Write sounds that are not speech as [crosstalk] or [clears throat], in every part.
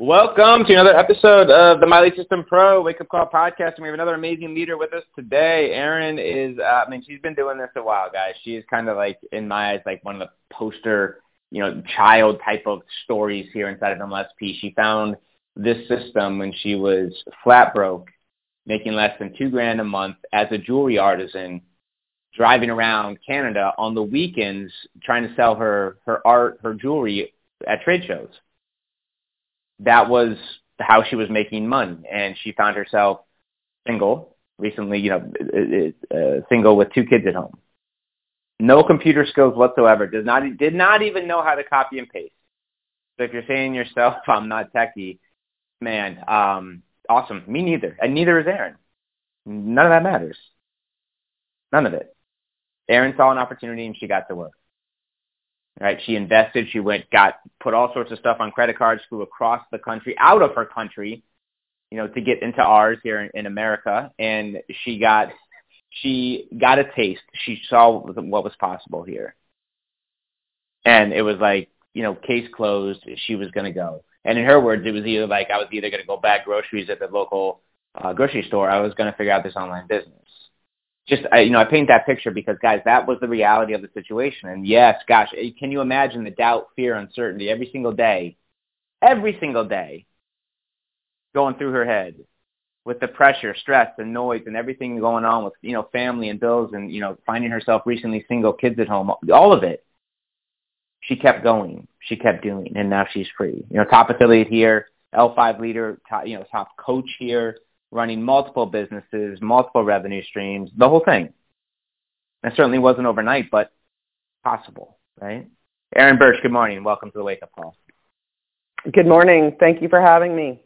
Welcome to another episode of the My Lead System Pro Wake Up Call podcast. And we have another amazing leader with us today. Erin is, uh, I mean, she's been doing this a while, guys. She is kind of like, in my eyes, like one of the poster, you know, child type of stories here inside of MLSP. She found this system when she was flat broke, making less than two grand a month as a jewelry artisan, driving around Canada on the weekends trying to sell her, her art, her jewelry at trade shows that was how she was making money. And she found herself single recently, you know, uh, uh, single with two kids at home. No computer skills whatsoever. Does not did not even know how to copy and paste. So if you're saying yourself, [laughs] I'm not techie, man, um, awesome. Me neither. And neither is Erin. None of that matters. None of it. Erin saw an opportunity and she got to work right? She invested. She went, got, put all sorts of stuff on credit cards, flew across the country, out of her country, you know, to get into ours here in, in America. And she got, she got a taste. She saw what was possible here. And it was like, you know, case closed. She was going to go. And in her words, it was either like I was either going to go buy groceries at the local uh, grocery store. I was going to figure out this online business just I, you know I paint that picture because guys, that was the reality of the situation. And yes, gosh, eh, can you imagine the doubt, fear, uncertainty every single day, every single day, going through her head with the pressure, stress, and noise, and everything going on with you know family and bills, and you know finding herself recently single, kids at home, all of it. She kept going. She kept doing, and now she's free. You know, top affiliate here, L5 leader, top, you know, top coach here running multiple businesses, multiple revenue streams, the whole thing. It certainly wasn't overnight, but possible, right? Erin Birch, good morning. Welcome to the Wake Up Call. Good morning. Thank you for having me.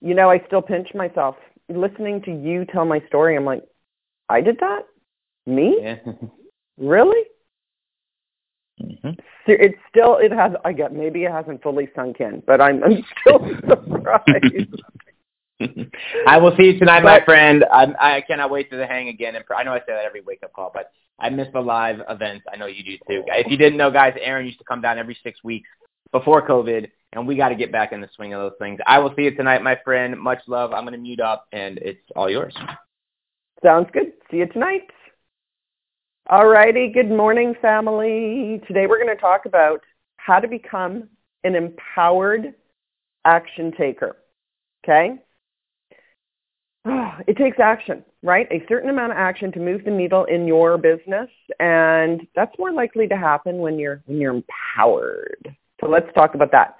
You know, I still pinch myself. Listening to you tell my story, I'm like, I did that? Me? Yeah. [laughs] really? Mm-hmm. It's still, it has, I get, maybe it hasn't fully sunk in, but I'm, I'm still [laughs] surprised. [laughs] I will see you tonight, my friend. I, I cannot wait to hang again. And I know I say that every wake up call, but I miss the live events. I know you do too. If you didn't know, guys, Erin used to come down every six weeks before COVID, and we got to get back in the swing of those things. I will see you tonight, my friend. Much love. I'm going to mute up, and it's all yours. Sounds good. See you tonight. All righty. Good morning, family. Today we're going to talk about how to become an empowered action taker. Okay? [sighs] it takes action, right? A certain amount of action to move the needle in your business, and that's more likely to happen when you're when you're empowered. So let's talk about that.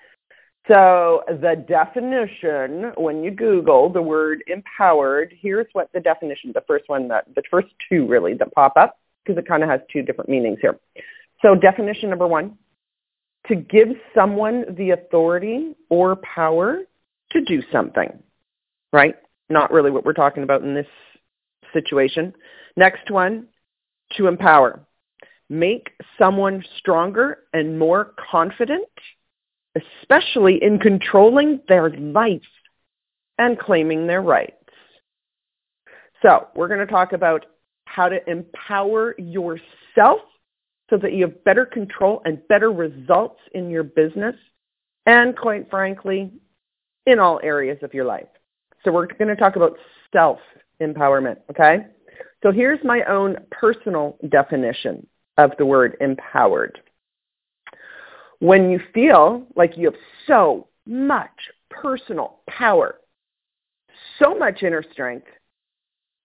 So the definition, when you Google the word empowered, here's what the definition, the first one that the first two really that pop up, because it kind of has two different meanings here. So definition number one, to give someone the authority or power to do something, right? Not really what we're talking about in this situation. Next one, to empower. Make someone stronger and more confident, especially in controlling their life and claiming their rights. So we're going to talk about how to empower yourself so that you have better control and better results in your business and quite frankly, in all areas of your life. So we're going to talk about self-empowerment, okay? So here's my own personal definition of the word empowered. When you feel like you have so much personal power, so much inner strength,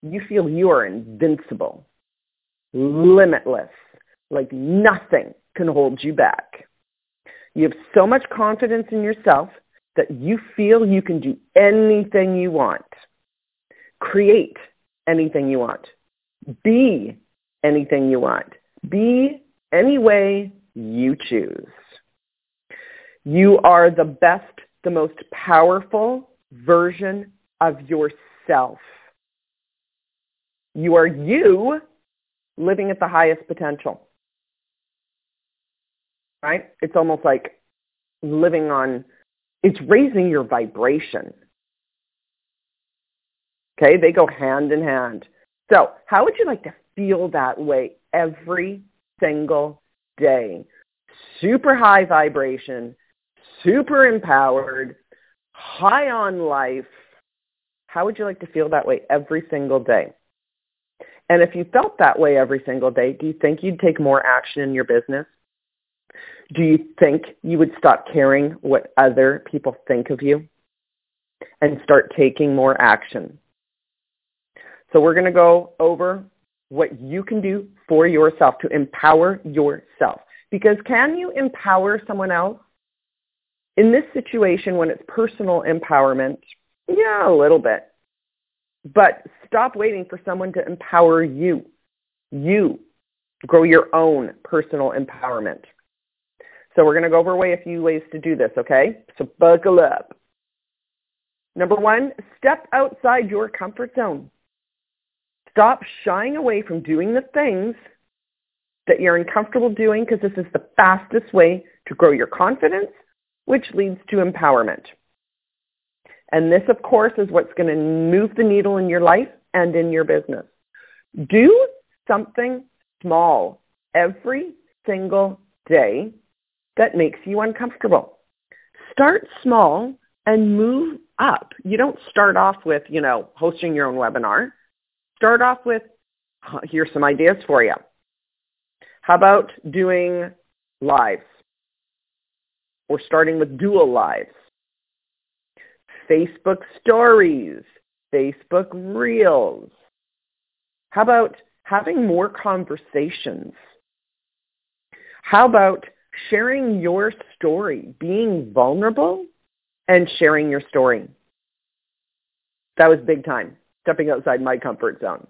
you feel you are invincible, limitless, like nothing can hold you back. You have so much confidence in yourself that you feel you can do anything you want, create anything you want, be anything you want, be any way you choose. You are the best, the most powerful version of yourself. You are you living at the highest potential. Right? It's almost like living on, it's raising your vibration. Okay, they go hand in hand. So, how would you like to feel that way every single day? Super high vibration, super empowered, high on life. How would you like to feel that way every single day? And if you felt that way every single day, do you think you'd take more action in your business? Do you think you would stop caring what other people think of you and start taking more action? So we're going to go over what you can do for yourself to empower yourself. Because can you empower someone else? In this situation, when it's personal empowerment, yeah, a little bit. But stop waiting for someone to empower you. You grow your own personal empowerment. So we're going to go over a few ways to do this, okay? So buckle up. Number one, step outside your comfort zone. Stop shying away from doing the things that you're uncomfortable doing because this is the fastest way to grow your confidence, which leads to empowerment. And this, of course, is what's going to move the needle in your life and in your business. Do something small every single day that makes you uncomfortable. Start small and move up. You don't start off with, you know, hosting your own webinar start off with, here's some ideas for you. How about doing lives? Or starting with dual lives? Facebook stories, Facebook reels. How about having more conversations? How about sharing your story, being vulnerable and sharing your story? That was big time stepping outside my comfort zone.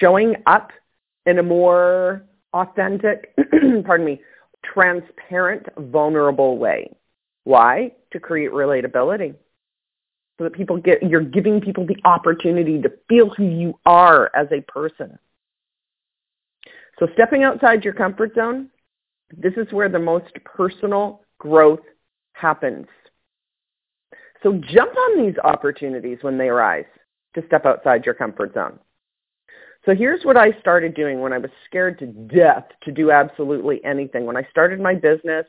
Showing up in a more authentic, [clears throat] pardon me, transparent, vulnerable way. Why? To create relatability. So that people get, you're giving people the opportunity to feel who you are as a person. So stepping outside your comfort zone, this is where the most personal growth happens. So jump on these opportunities when they arise to step outside your comfort zone. So here's what I started doing when I was scared to death to do absolutely anything. When I started my business,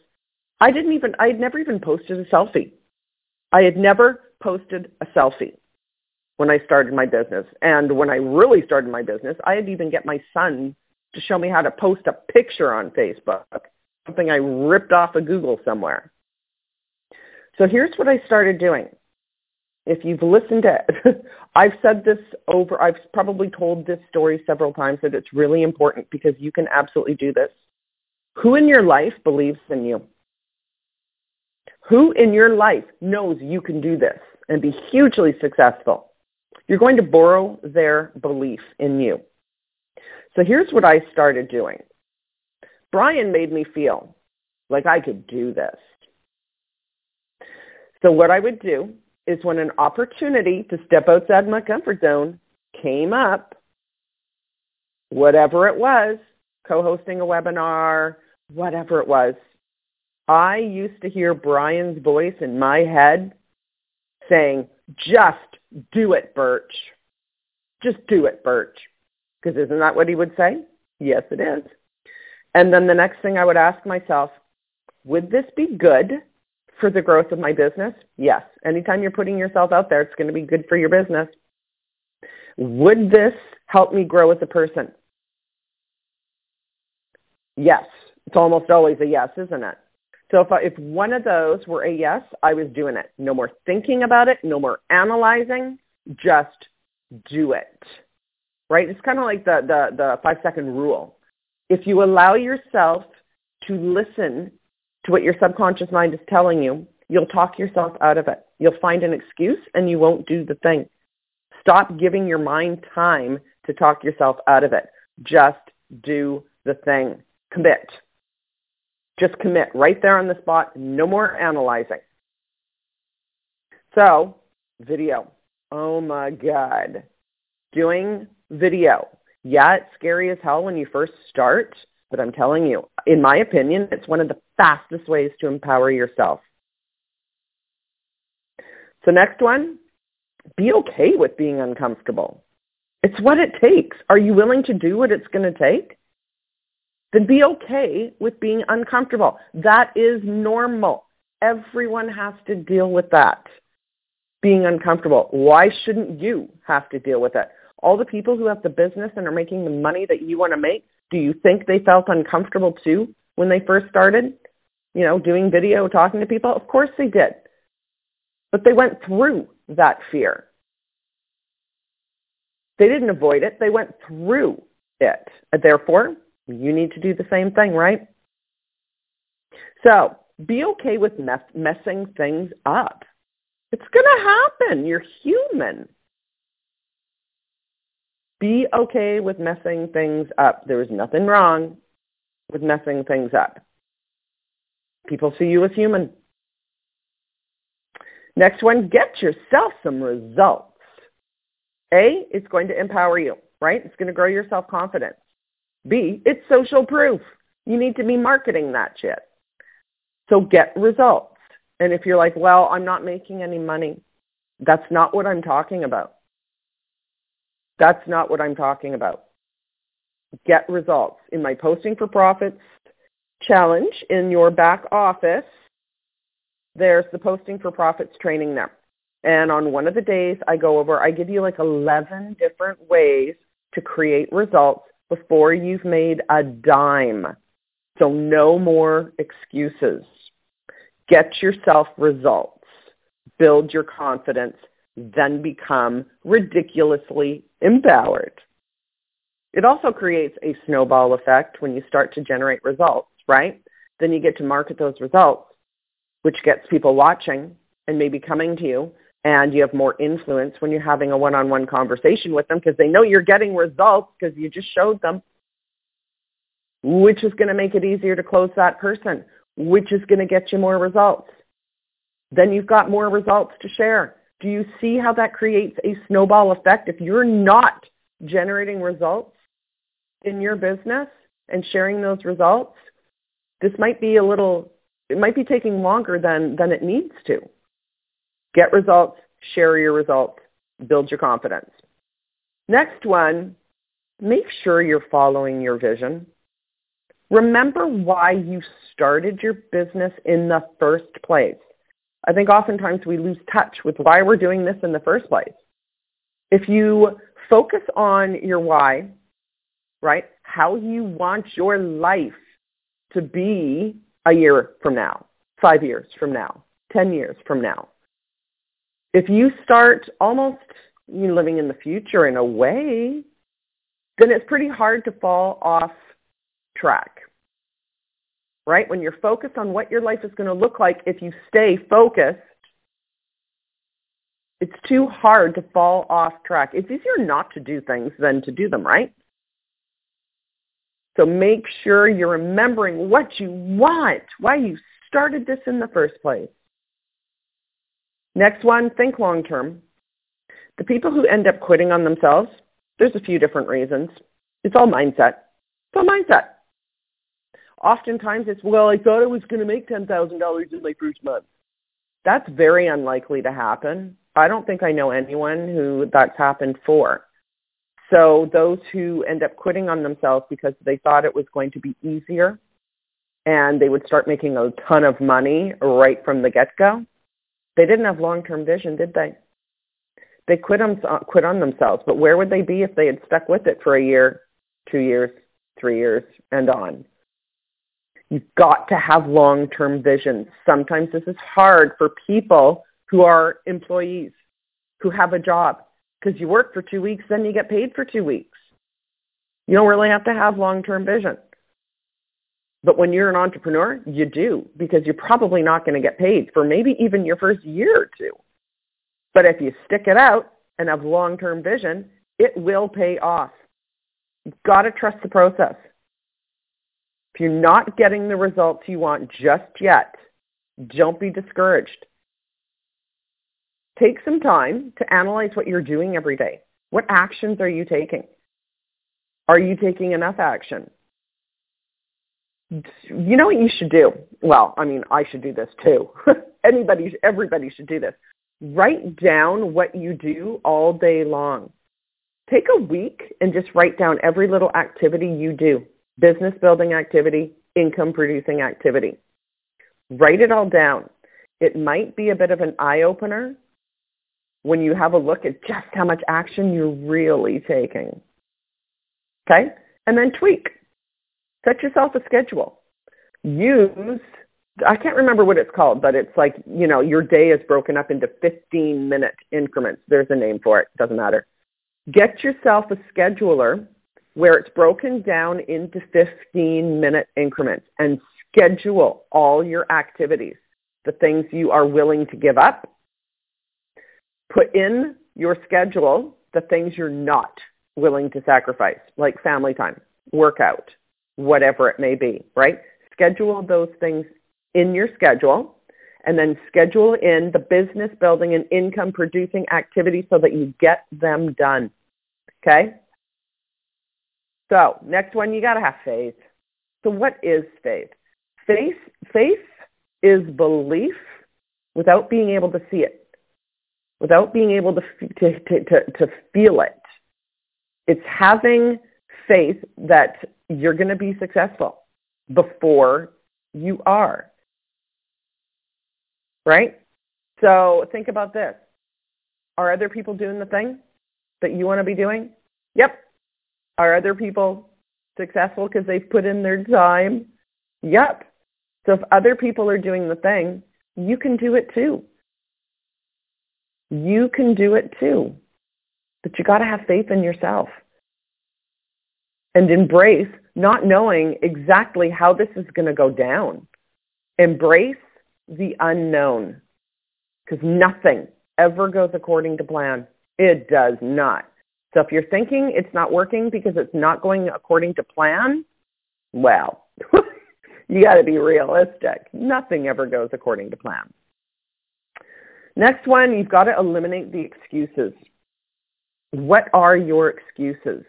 I didn't even, I had never even posted a selfie. I had never posted a selfie when I started my business. And when I really started my business, I had even get my son to show me how to post a picture on Facebook, something I ripped off of Google somewhere. So here's what I started doing. If you've listened to, [laughs] I've said this over, I've probably told this story several times that it's really important because you can absolutely do this. Who in your life believes in you? Who in your life knows you can do this and be hugely successful? You're going to borrow their belief in you. So here's what I started doing. Brian made me feel like I could do this. So what I would do is when an opportunity to step outside my comfort zone came up, whatever it was, co-hosting a webinar, whatever it was, I used to hear Brian's voice in my head saying, just do it, Birch. Just do it, Birch. Because isn't that what he would say? Yes, it is. And then the next thing I would ask myself, would this be good for the growth of my business? Yes. Anytime you're putting yourself out there, it's going to be good for your business. Would this help me grow as a person? Yes. It's almost always a yes, isn't it? So if, I, if one of those were a yes, I was doing it. No more thinking about it, no more analyzing, just do it. Right? It's kind of like the, the, the five second rule. If you allow yourself to listen to what your subconscious mind is telling you, you'll talk yourself out of it. You'll find an excuse and you won't do the thing. Stop giving your mind time to talk yourself out of it. Just do the thing. Commit. Just commit right there on the spot. No more analyzing. So, video. Oh my God. Doing video. Yeah, it's scary as hell when you first start, but I'm telling you, in my opinion, it's one of the fastest ways to empower yourself. So next one, be okay with being uncomfortable. It's what it takes. Are you willing to do what it's going to take? Then be okay with being uncomfortable. That is normal. Everyone has to deal with that. Being uncomfortable. Why shouldn't you have to deal with it? All the people who have the business and are making the money that you want to make, do you think they felt uncomfortable too when they first started? You know, doing video, talking to people? Of course they did. But they went through that fear. They didn't avoid it. They went through it. Therefore, you need to do the same thing, right? So be okay with mess- messing things up. It's going to happen. You're human. Be okay with messing things up. There is nothing wrong with messing things up. People see you as human. Next one, get yourself some results. A, it's going to empower you, right? It's going to grow your self-confidence. B, it's social proof. You need to be marketing that shit. So get results. And if you're like, well, I'm not making any money, that's not what I'm talking about. That's not what I'm talking about. Get results. In my Posting for Profits challenge in your back office, there's the Posting for Profits training there. And on one of the days I go over, I give you like 11 different ways to create results before you've made a dime. So no more excuses. Get yourself results. Build your confidence. Then become ridiculously empowered. It also creates a snowball effect when you start to generate results, right? Then you get to market those results, which gets people watching and maybe coming to you and you have more influence when you're having a one-on-one conversation with them because they know you're getting results because you just showed them, which is going to make it easier to close that person, which is going to get you more results. Then you've got more results to share. Do you see how that creates a snowball effect? If you're not generating results in your business and sharing those results, this might be a little, it might be taking longer than, than it needs to. Get results, share your results, build your confidence. Next one, make sure you're following your vision. Remember why you started your business in the first place. I think oftentimes we lose touch with why we're doing this in the first place. If you focus on your why, right, how you want your life to be a year from now, five years from now, 10 years from now, if you start almost living in the future in a way, then it's pretty hard to fall off track. Right? When you're focused on what your life is going to look like, if you stay focused, it's too hard to fall off track. It's easier not to do things than to do them, right? So make sure you're remembering what you want, why you started this in the first place. Next one, think long term. The people who end up quitting on themselves, there's a few different reasons. It's all mindset. It's all mindset. Oftentimes it's, well, I thought I was going to make $10,000 in my first month. That's very unlikely to happen. I don't think I know anyone who that's happened for. So those who end up quitting on themselves because they thought it was going to be easier and they would start making a ton of money right from the get-go, they didn't have long-term vision, did they? They quit on, quit on themselves, but where would they be if they had stuck with it for a year, two years, three years, and on? You've got to have long-term vision. Sometimes this is hard for people who are employees, who have a job, because you work for two weeks, then you get paid for two weeks. You don't really have to have long-term vision. But when you're an entrepreneur, you do because you're probably not going to get paid for maybe even your first year or two. But if you stick it out and have long-term vision, it will pay off. You've got to trust the process. If you're not getting the results you want just yet, don't be discouraged. Take some time to analyze what you're doing every day. What actions are you taking? Are you taking enough action? You know what you should do? Well, I mean, I should do this too. [laughs] Anybody, everybody should do this. Write down what you do all day long. Take a week and just write down every little activity you do. Business building activity, income producing activity. Write it all down. It might be a bit of an eye opener when you have a look at just how much action you're really taking. Okay? And then tweak. Set yourself a schedule. Use, I can't remember what it's called, but it's like, you know, your day is broken up into 15 minute increments. There's a name for it. Doesn't matter. Get yourself a scheduler where it's broken down into 15 minute increments and schedule all your activities, the things you are willing to give up. Put in your schedule the things you're not willing to sacrifice, like family time, workout, whatever it may be, right? Schedule those things in your schedule and then schedule in the business building and income producing activities so that you get them done. Okay? So, next one, you got to have faith. So, what is faith? Faith, faith is belief without being able to see it, without being able to, to, to, to, to feel it. It's having faith that you're going to be successful before you are. Right? So think about this. Are other people doing the thing that you want to be doing? Yep. Are other people successful because they've put in their time? Yep. So if other people are doing the thing, you can do it too. You can do it too. But you got to have faith in yourself and embrace not knowing exactly how this is going to go down. Embrace the unknown because nothing ever goes according to plan. It does not. So if you're thinking it's not working because it's not going according to plan, well, [laughs] you got to be realistic. Nothing ever goes according to plan. Next one, you've got to eliminate the excuses. What are your excuses?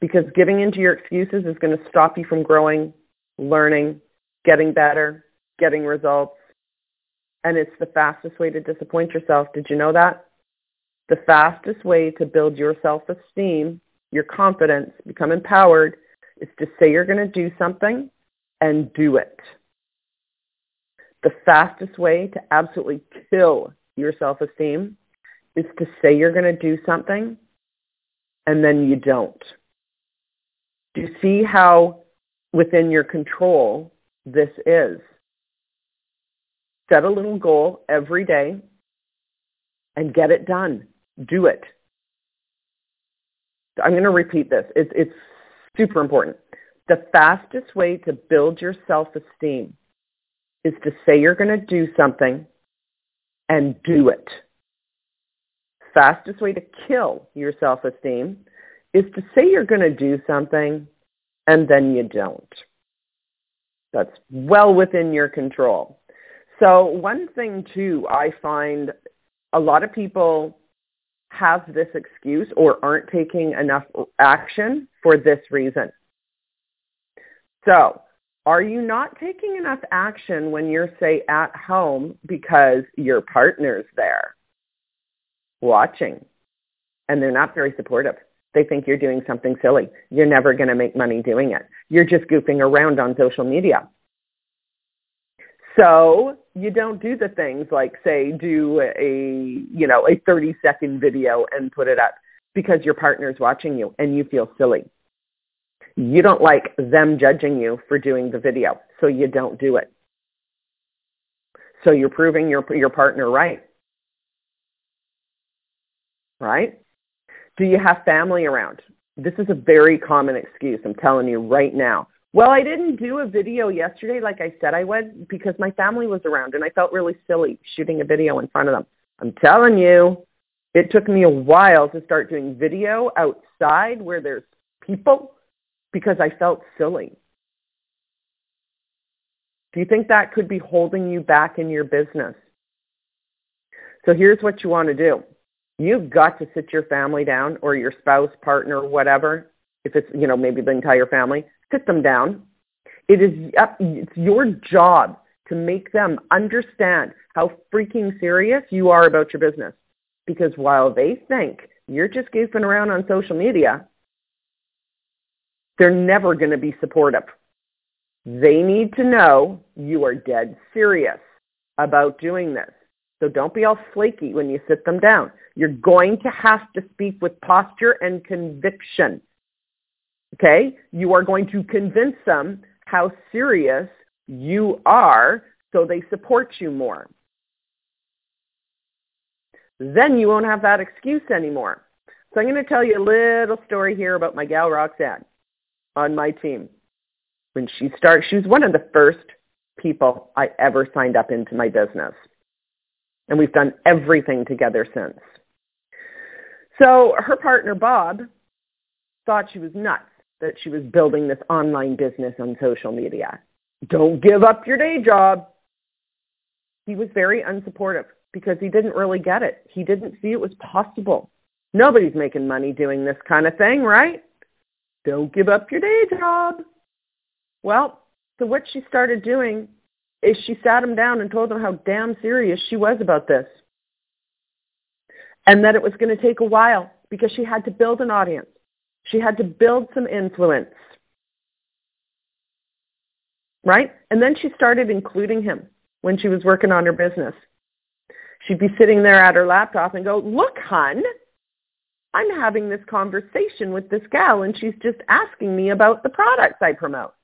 Because giving into your excuses is going to stop you from growing, learning, getting better, getting results. And it's the fastest way to disappoint yourself. Did you know that? The fastest way to build your self-esteem, your confidence, become empowered, is to say you're going to do something and do it. The fastest way to absolutely kill your self-esteem is to say you're going to do something and then you don't. Do you see how within your control this is? Set a little goal every day and get it done. Do it. I'm going to repeat this. It's, it's super important. The fastest way to build your self-esteem is to say you're going to do something and do it. Fastest way to kill your self-esteem is to say you're going to do something and then you don't. That's well within your control. So one thing too, I find a lot of people have this excuse or aren't taking enough action for this reason. So are you not taking enough action when you're, say, at home because your partner's there watching and they're not very supportive? They think you're doing something silly. You're never going to make money doing it. You're just goofing around on social media. So you don't do the things like say do a you know a 30 second video and put it up because your partner's watching you and you feel silly. You don't like them judging you for doing the video, so you don't do it. So you're proving your your partner right. Right? Do you have family around? This is a very common excuse, I'm telling you right now. Well, I didn't do a video yesterday like I said I would because my family was around and I felt really silly shooting a video in front of them. I'm telling you, it took me a while to start doing video outside where there's people because I felt silly. Do you think that could be holding you back in your business? So here's what you want to do. You've got to sit your family down or your spouse, partner, whatever, if it's, you know, maybe the entire family, sit them down. It is up, it's your job to make them understand how freaking serious you are about your business. Because while they think you're just goofing around on social media, they're never going to be supportive. They need to know you are dead serious about doing this. So don't be all flaky when you sit them down. You're going to have to speak with posture and conviction. Okay? You are going to convince them how serious you are so they support you more. Then you won't have that excuse anymore. So I'm going to tell you a little story here about my gal Roxanne on my team. When she started, she was one of the first people I ever signed up into my business. And we've done everything together since. So her partner, Bob, thought she was nuts that she was building this online business on social media. Don't give up your day job. He was very unsupportive because he didn't really get it. He didn't see it was possible. Nobody's making money doing this kind of thing, right? Don't give up your day job. Well, so what she started doing is she sat him down and told him how damn serious she was about this. And that it was going to take a while because she had to build an audience. She had to build some influence. Right? And then she started including him when she was working on her business. She'd be sitting there at her laptop and go, look, hun, I'm having this conversation with this gal and she's just asking me about the products I promote.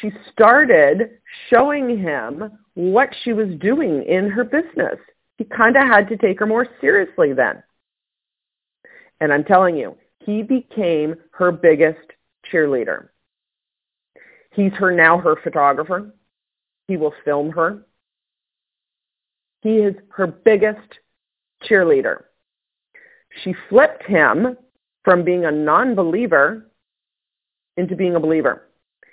She started showing him what she was doing in her business. He kind of had to take her more seriously then. And I'm telling you, he became her biggest cheerleader. He's her now her photographer. He will film her. He is her biggest cheerleader. She flipped him from being a non-believer into being a believer.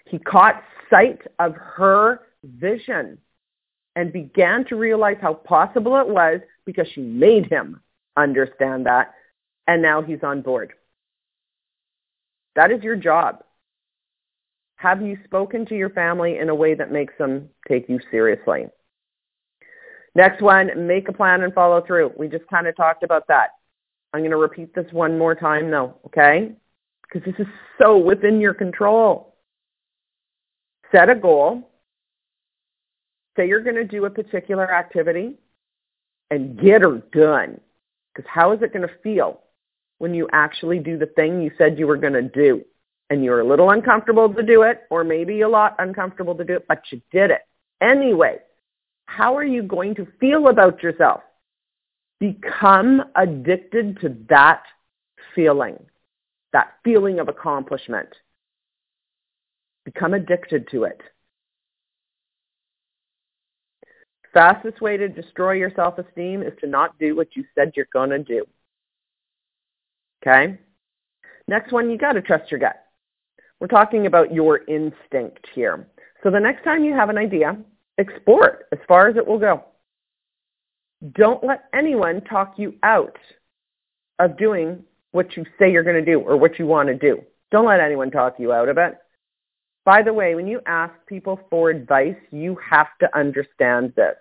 He caught sight of her vision and began to realize how possible it was because she made him understand that. And now he's on board. That is your job. Have you spoken to your family in a way that makes them take you seriously? Next one, make a plan and follow through. We just kind of talked about that. I'm going to repeat this one more time though, okay? Because this is so within your control. Set a goal. Say you're going to do a particular activity and get her done. Because how is it going to feel when you actually do the thing you said you were going to do? And you're a little uncomfortable to do it, or maybe a lot uncomfortable to do it, but you did it. Anyway, how are you going to feel about yourself? Become addicted to that feeling, that feeling of accomplishment. Become addicted to it. Fastest way to destroy your self-esteem is to not do what you said you're going to do. Okay? Next one, you got to trust your gut. We're talking about your instinct here. So the next time you have an idea, explore it as far as it will go. Don't let anyone talk you out of doing what you say you're going to do or what you want to do. Don't let anyone talk you out of it. By the way, when you ask people for advice, you have to understand this.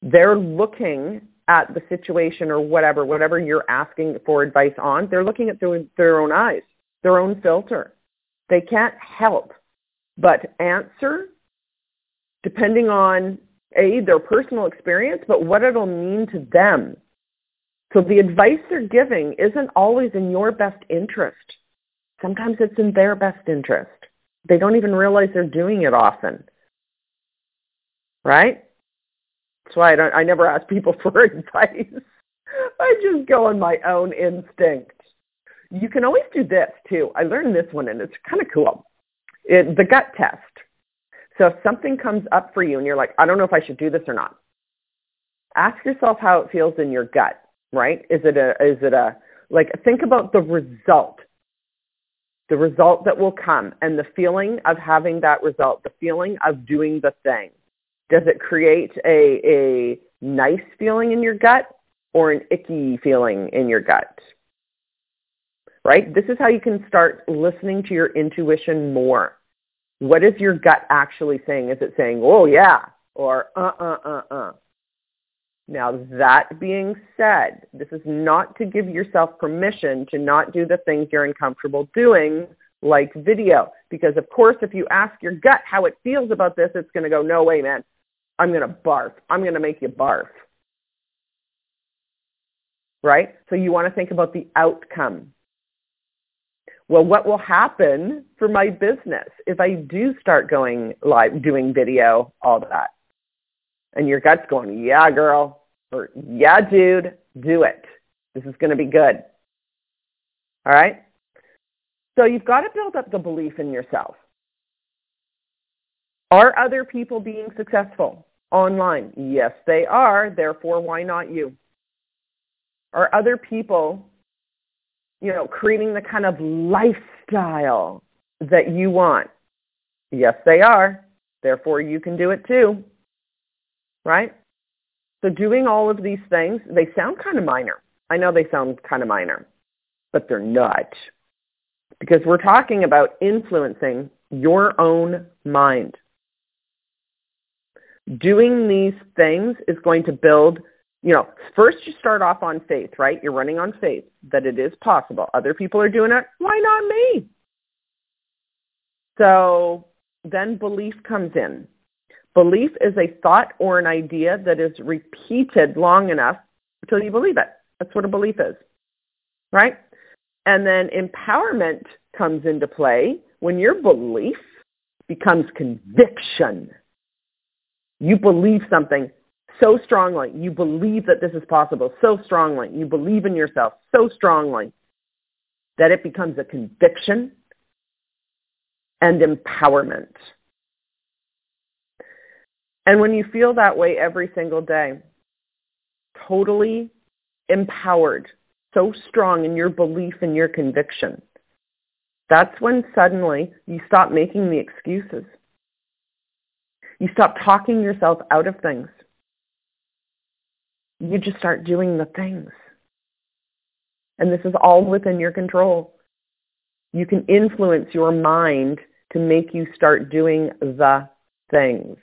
They're looking at the situation or whatever, whatever you're asking for advice on, they're looking at through their own eyes, their own filter. They can't help but answer depending on a, their personal experience, but what it'll mean to them. So the advice they're giving isn't always in your best interest. Sometimes it's in their best interest. They don't even realize they're doing it often. Right? That's why I don't I never ask people [laughs] for advice. I just go on my own instinct. You can always do this too. I learned this one and it's kind of cool. It, the gut test. So if something comes up for you and you're like, I don't know if I should do this or not, ask yourself how it feels in your gut, right? Is it a, is it a, like think about the result, the result that will come and the feeling of having that result, the feeling of doing the thing. Does it create a, a nice feeling in your gut or an icky feeling in your gut? right? This is how you can start listening to your intuition more. What is your gut actually saying? Is it saying, oh yeah, or uh, uh, uh, uh? Now that being said, this is not to give yourself permission to not do the things you're uncomfortable doing, like video. Because of course, if you ask your gut how it feels about this, it's going to go, no way, man. I'm going to barf. I'm going to make you barf. Right? So you want to think about the outcome. Well, what will happen for my business if I do start going live, doing video, all that? And your gut's going, yeah, girl, or yeah, dude, do it. This is going to be good. All right? So you've got to build up the belief in yourself. Are other people being successful online? Yes, they are. Therefore, why not you? Are other people, you know, creating the kind of lifestyle that you want? Yes, they are. Therefore, you can do it too. Right? So doing all of these things, they sound kind of minor. I know they sound kind of minor, but they're not because we're talking about influencing your own mind. Doing these things is going to build, you know, first you start off on faith, right? You're running on faith that it is possible. Other people are doing it. Why not me? So then belief comes in. Belief is a thought or an idea that is repeated long enough until you believe it. That's what a belief is, right? And then empowerment comes into play when your belief becomes conviction. You believe something so strongly. You believe that this is possible so strongly. You believe in yourself so strongly that it becomes a conviction and empowerment. And when you feel that way every single day, totally empowered so strong in your belief and your conviction, that's when suddenly you stop making the excuses. You stop talking yourself out of things. You just start doing the things. And this is all within your control. You can influence your mind to make you start doing the things.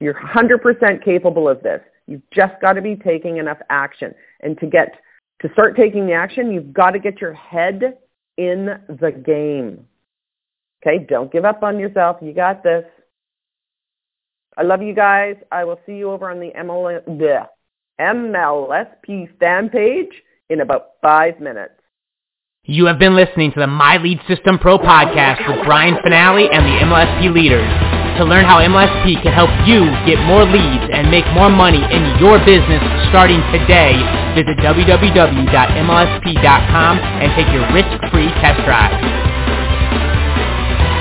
You're 100% capable of this. You've just got to be taking enough action. And to get to start taking the action, you've got to get your head in the game. Okay, don't give up on yourself. You got this. I love you guys. I will see you over on the MLSP fan page in about five minutes. You have been listening to the My Lead System Pro podcast with Brian Fanale and the MLSP leaders. To learn how MLSP can help you get more leads and make more money in your business starting today, visit www.mlsp.com and take your risk-free test drive.